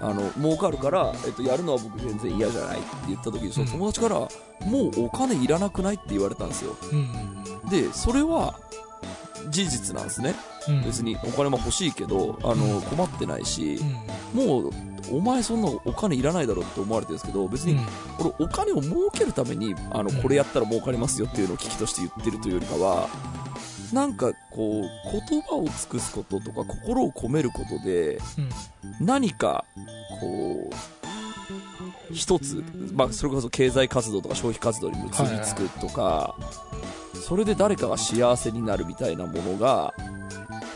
あの、儲かるから、えっと、やるのは僕全然嫌じゃないって言った時に、その友達から、もうお金いらなくないって言われたんですよ。で、それは、事実なんですね。うん別にお金も欲しいけど、あの、うん困ってないしう、ん。もう、お前そんなお金いらないだろって思われてるんですけど、別に、俺お金を儲けるために、あの、うんこれやったら儲かりますよっていうのを危機として言ってるというよりかは、なんかこう、言葉を尽くすこととか心を込めることで、うん。何か、こう、一つ、まあ、それこそ経済活動とか消費活動に結びつくとか、それで誰かが幸せになるみたいなものが、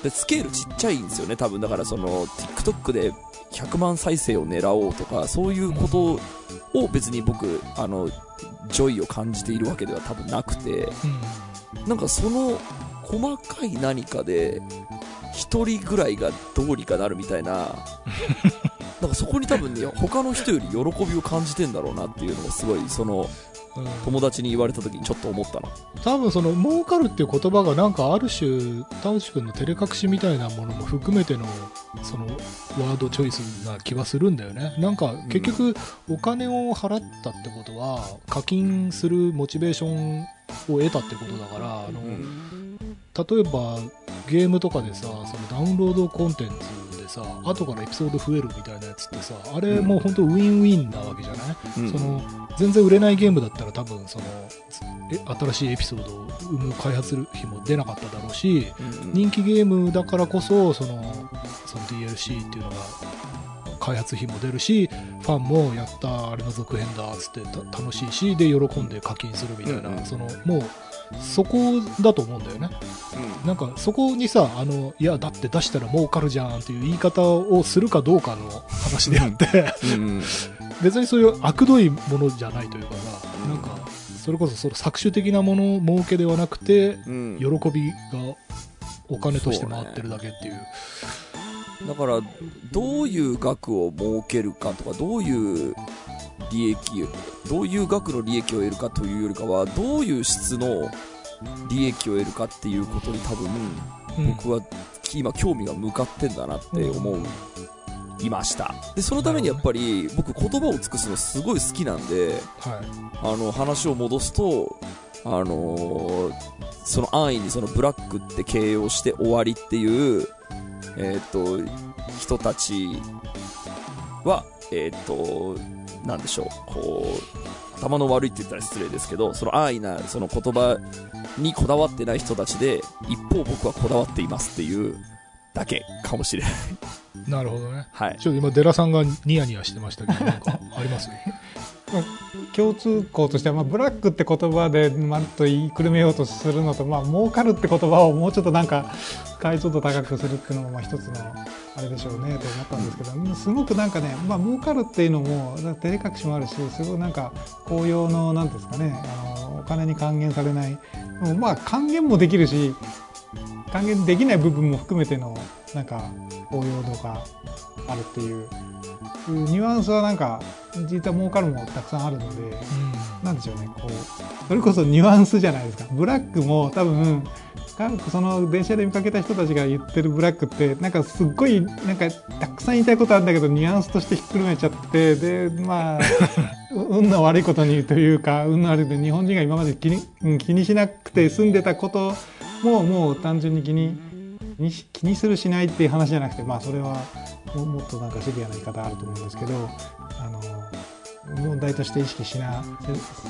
で、スケールちっちゃいんですよね、多分。だからその、TikTok で100万再生を狙おうとか、そういうことを別に僕、あの、joy を感じているわけでは多分なくて、うん。なんかその細かい何かで、一人ぐらいがどうにかなるみたいな、なんかそこに多分ね、他の人より喜びを感じてんだろうなっていうのがすごい、その、うん友達に言われた時にちょっと思ったの。多分その儲かるっていう言葉がなんかある種田淵君の照れ隠しみたいなものも含めてのそのワードチョイスな気はするんだよね。なんか結局お金を払ったってことは課金するモチベーションを得たってことだからあの、例えばゲームとかでさそのダウンロードコンテンツでさ後からエピソード増えるみたいなやつってさあれもう本当ウィンウィンなわけじゃない、うん。その全然売れないゲームだったら多分そのえ新しいエピソードを生む開発費も出なかっただろうしうん。人気ゲームだからこそそのその DLC っていうのが開発費も出るしファンもやったあれの続編だっつってた楽しいしで喜んで課金するみたいな、うんうん。そのもうそこだと思うんだよね。なんかそこにさあのいやだって出したら儲かるじゃんっていう言い方をするかどうかの話であって。うん。うん。別にそういう悪どいものじゃないというかさ、うんなんかそれこそその搾取的なもの儲けではなくてうん。喜びがお金として回ってるだけっていう。だから、どういう額を儲けるかとか、どういう利益、どういう額の利益を得るかというよりかは、どういう質の利益を得るかっていうことに多分、うん僕は今興味が向かってんだなって思う、いました。で、そのためにやっぱり、僕言葉を尽くすのすごい好きなんで、はいあの、話を戻すと、あのーその安易にそのブラックって形容して終わりっていう、えっ、と、人たちは、えっ、と、なんでしょう、こう、頭の悪いって言ったら失礼ですけど、その安易なその言葉にこだわってない人たちで、一方僕はこだわっていますっていうだけかもしれない。なるほどねはい。ちょっと今デラさんがニヤニヤしてましたけどなんかあります？共通項としては、まあ、ブラックって言葉でまるっと言いくるめようとするのと、まあ、儲かるって言葉をもうちょっとなんか解像度高くするっていうのもまあ一つのあれでしょうねと思ったんですけど、すごくなんかね、まあ儲かるっていうのも照れ隠しもあるしすごいなんか紅葉のなんていうんですかねあのお金に還元されない。まあ還元もできるし還元できない部分も含めてのなんか紅葉度があるっていうニュアンスはなんか実は儲かるもたくさんあるので。うなんでしょうね、こう、それこそニュアンスじゃないですか。ブラックも多分、かその電車で見かけた人たちが言ってるブラックって、なんかすっごい、なんかたくさん言いたいことあるんだけど、ニュアンスとしてひっくるめちゃって、で、まあ、う運の悪いことにというか、運の悪いことに日本人が今まで気にうん気にしなくて済んでたことも、もう単純に気に、気にし気にするしないっていう話じゃなくて、まあそれはももっとなんかシビアな言い方あると思うんですけど、あの、問題として意識しな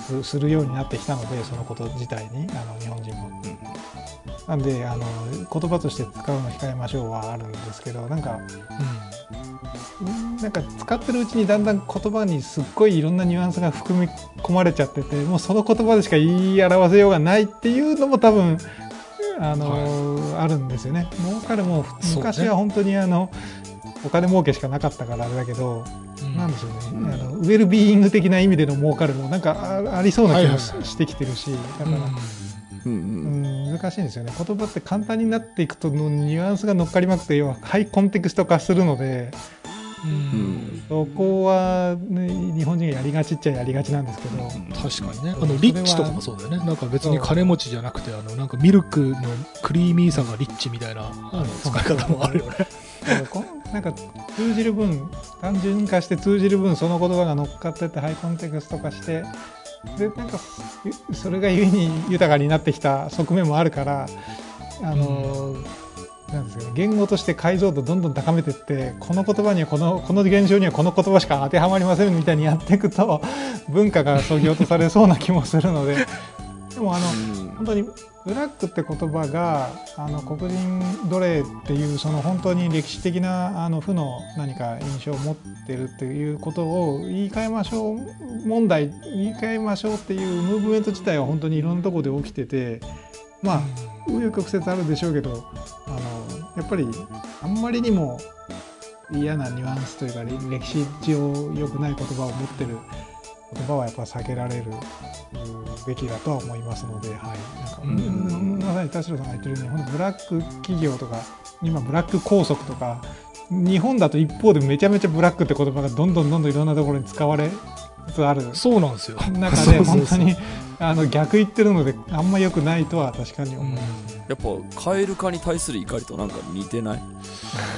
すするようになってきたのでそのこと自体にあの日本人も。なんであの言葉として使うの控えましょうはあるんですけどなんかなんか使ってるうちにだんだん言葉にすっごいいろんなニュアンスが含み込まれちゃっててもうその言葉でしか言い表せようがないっていうのも多分あの、あるんですよね。儲かるも昔は本当にあのお金儲けしかなかったからあれだけど、うん。なんでしょうね、うんあのウェルビーイング的な意味での儲かるもなんかあありそうな気もし,、はいはいはい。してきてるしだから、うんうん。うん難しいんですよね。言葉って簡単になっていくとのニュアンスが乗っかりまくって要はハイコンテクスト化するのでそこは、ね、日本人がやりがちっちゃやりがちなんですけど、確かにね。あのリッチとかもそうだよね。なんか別に金持ちじゃなくてあのなんかミルクのクリーミーさがリッチみたいなあの使い方もあるよね。なんか通じる分単純化して通じる分その言葉が乗っかってってハイコンテクスト化してでなんかそれがゆえに豊かになってきた側面もあるからあの、なんです言語として解像度どんどん高めていってこの言葉にはこのこの現象にはこの言葉しか当てはまりませんみたいにやっていくと 文化がそぎ落とされそうな気もするので でもあのうん。本当にブラックって言葉があの黒人奴隷っていうその本当に歴史的なあの負の何か印象を持ってるっていうことを言い換えましょう問題言い換えましょうっていうムーブメント自体は本当にいろんなところで起きててまあ紆余曲折あるでしょうけどあのやっぱりあんまりにも嫌なニュアンスというかれ歴史上良くない言葉を持ってる言葉はやっぱ避けられるべきだとは思いますので、はい、なんか、うんまさに田代さんが言ってるように、本当ブラック企業とか、今ブラック拘束とか、日本だと一方でめちゃめちゃブラックって言葉がどんどんどんどんいろんなところに使われつつある。そうなんですよ。中で、本当にあの逆言ってるので、あんま良くないとは確かにうん思います。やっぱカエル化に対する怒りとなんか似てない？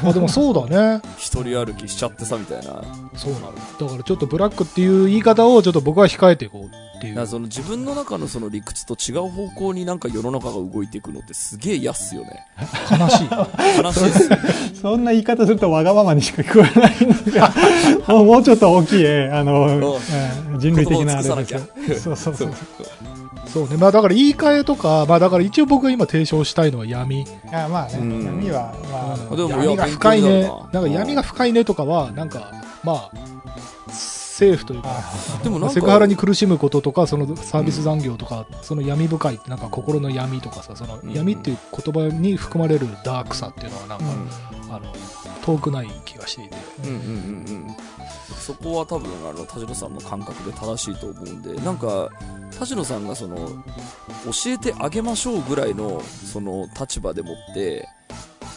あでもそうだね。一人歩きしちゃってさみたいなそうなる。だからちょっとブラックっていう言い方をちょっと僕は控えていこうっていう。らその自分の中のその理屈と違う方向になんか世の中が動いていくのってすげえ嫌っすよね悲しい。悲しいっすよそんな言い方するとわがままにしか聞こえないのが、もうもうちょっと大きい、あの、うん人類的なあれですよ言葉を尽くさなきゃそうそうそう。そうね。まあだから言い換えとか、まあだから一応僕が今提唱したいのは闇。あまあね、うん。闇は、まあ、でも闇が深いね。な。んか闇が深いねとかは、なんか、まあ、政府というか、あでもセクハラに苦しむこととか、そのサービス残業とか、その闇深いって、なんか心の闇とかさ、そのうん。闇っていう言葉に含まれるダークさっていうのは、なんか、うん。あの、遠くない気がしていて。うんうんうんうんそこは多分あの田代さんの感覚で正しいと思うんでなんか田代さんがその教えてあげましょうぐらいのその立場でもって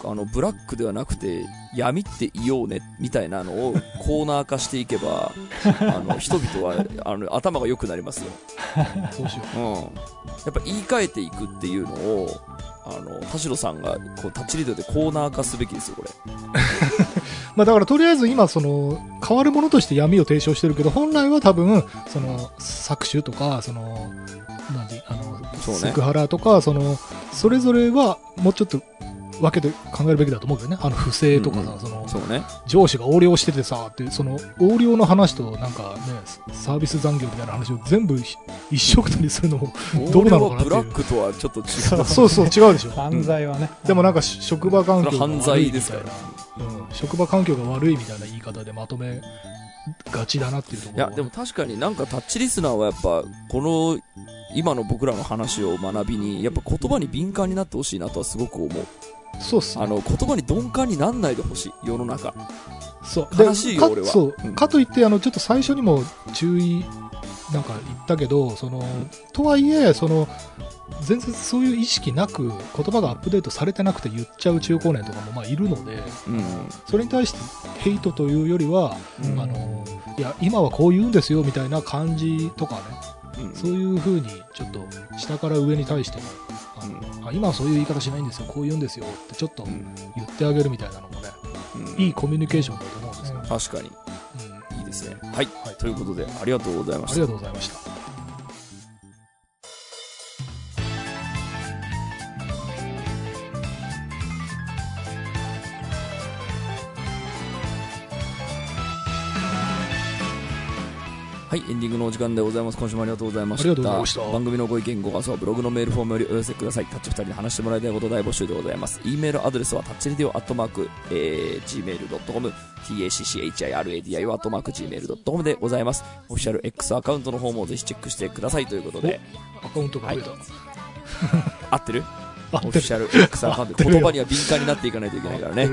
あのブラックではなくて闇って言おうねみたいなのをコーナー化していけば あの人々はあの頭が良くなりますよ、そうしよう。ん、やっぱ言い換えていくっていうのをあの田代さんがこうタッチリードでコーナー化すべきですよこれ。う。まあだからとりあえず今、その、変わるものとして闇を提唱してるけど、本来は多分、その、搾取とか、その、何あの、そうね。セクハラとか、その、それぞれはもうちょっと分けて考えるべきだと思うけどね。あの、不正とかさ、うんうん。その、そうね。上司が横領しててさ、っていう、その、横領の話と、なんかね、サービス残業みたいな話を全部ひ一緒くたにするのも、どうなのかなってブラックとはちょっと違う。そうそう違うでしょ。犯罪はね。でもなんか、職場環境犯罪ですからうん、職場環境が悪いみたいな言い方でまとめがちだなっていうところいやでも確かになんかタッチリスナーはやっぱこの今の僕らの話を学びにやっぱ言葉に敏感になってほしいなとはすごく思う。そうっすね。あの言葉に鈍感になんないでほしい世の中。そう。で悲しいよか俺は。そう、うん。かといってあのちょっと最初にも注意なんか言ったけどそのとはいえその全然そういう意識なく言葉がアップデートされてなくて言っちゃう中高年とかもまあいるのでうん。それに対してヘイトというよりは、うん。あのいや今はこう言うんですよみたいな感じとかねうん。そういう風にちょっと下から上に対してもあの、あ今はそういう言い方しないんですよこう言うんですよってちょっとうん。言ってあげるみたいなのもねうん。いいコミュニケーションだと思うんですよ、確かに。うん。いいですね。はい、はい。ということでありがとうございまありしたがとうございました。はい、エンディングのお時間でございます。今週もありがとうございました。した番組のご意見、ご感想はブログのメールフォームよりお寄せください。タッチ二人に話してもらいたいこと大募集でございます。e メールアドレスはタッチレディオアットマーク、えー、gmail.com、tacchiradio アットマーク gmail.com でございます。オフィシャル X アカウントの方もぜひチェックしてくださいということで、アカウントが増えた。合ってるあオフィシャル X アカウント、言葉には敏感になっていかないといけないからね。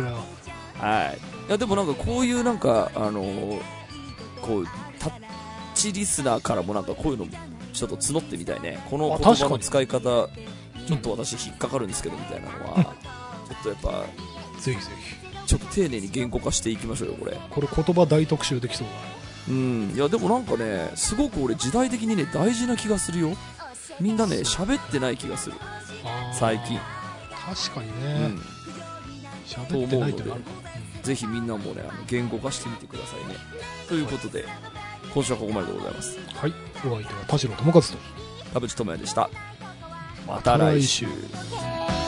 はい。いや、でもなんかこういうなんか、あのーこう、チリスナーからもなんかこういうのちょっと募ってみたいね。このあ言葉の使い方、ちょっと私引っかかるんですけどみたいなのは、ちょっとやっぱ、ぜひぜひ。ちょっと丁寧に言語化していきましょうよ、これ。これ言葉大特集できそうだね。うん。いや、でもなんかね、すごく俺時代的にね、大事な気がするよ。みんなね、喋ってない気がする。最近。確かにうねん。。喋、ってないってのあるかも。ぜひみんなもね、あの言語化してみてくださいね。ということで、今週はここまででございます。はい。お相手は田代智和と。田淵智也でした。また来週。「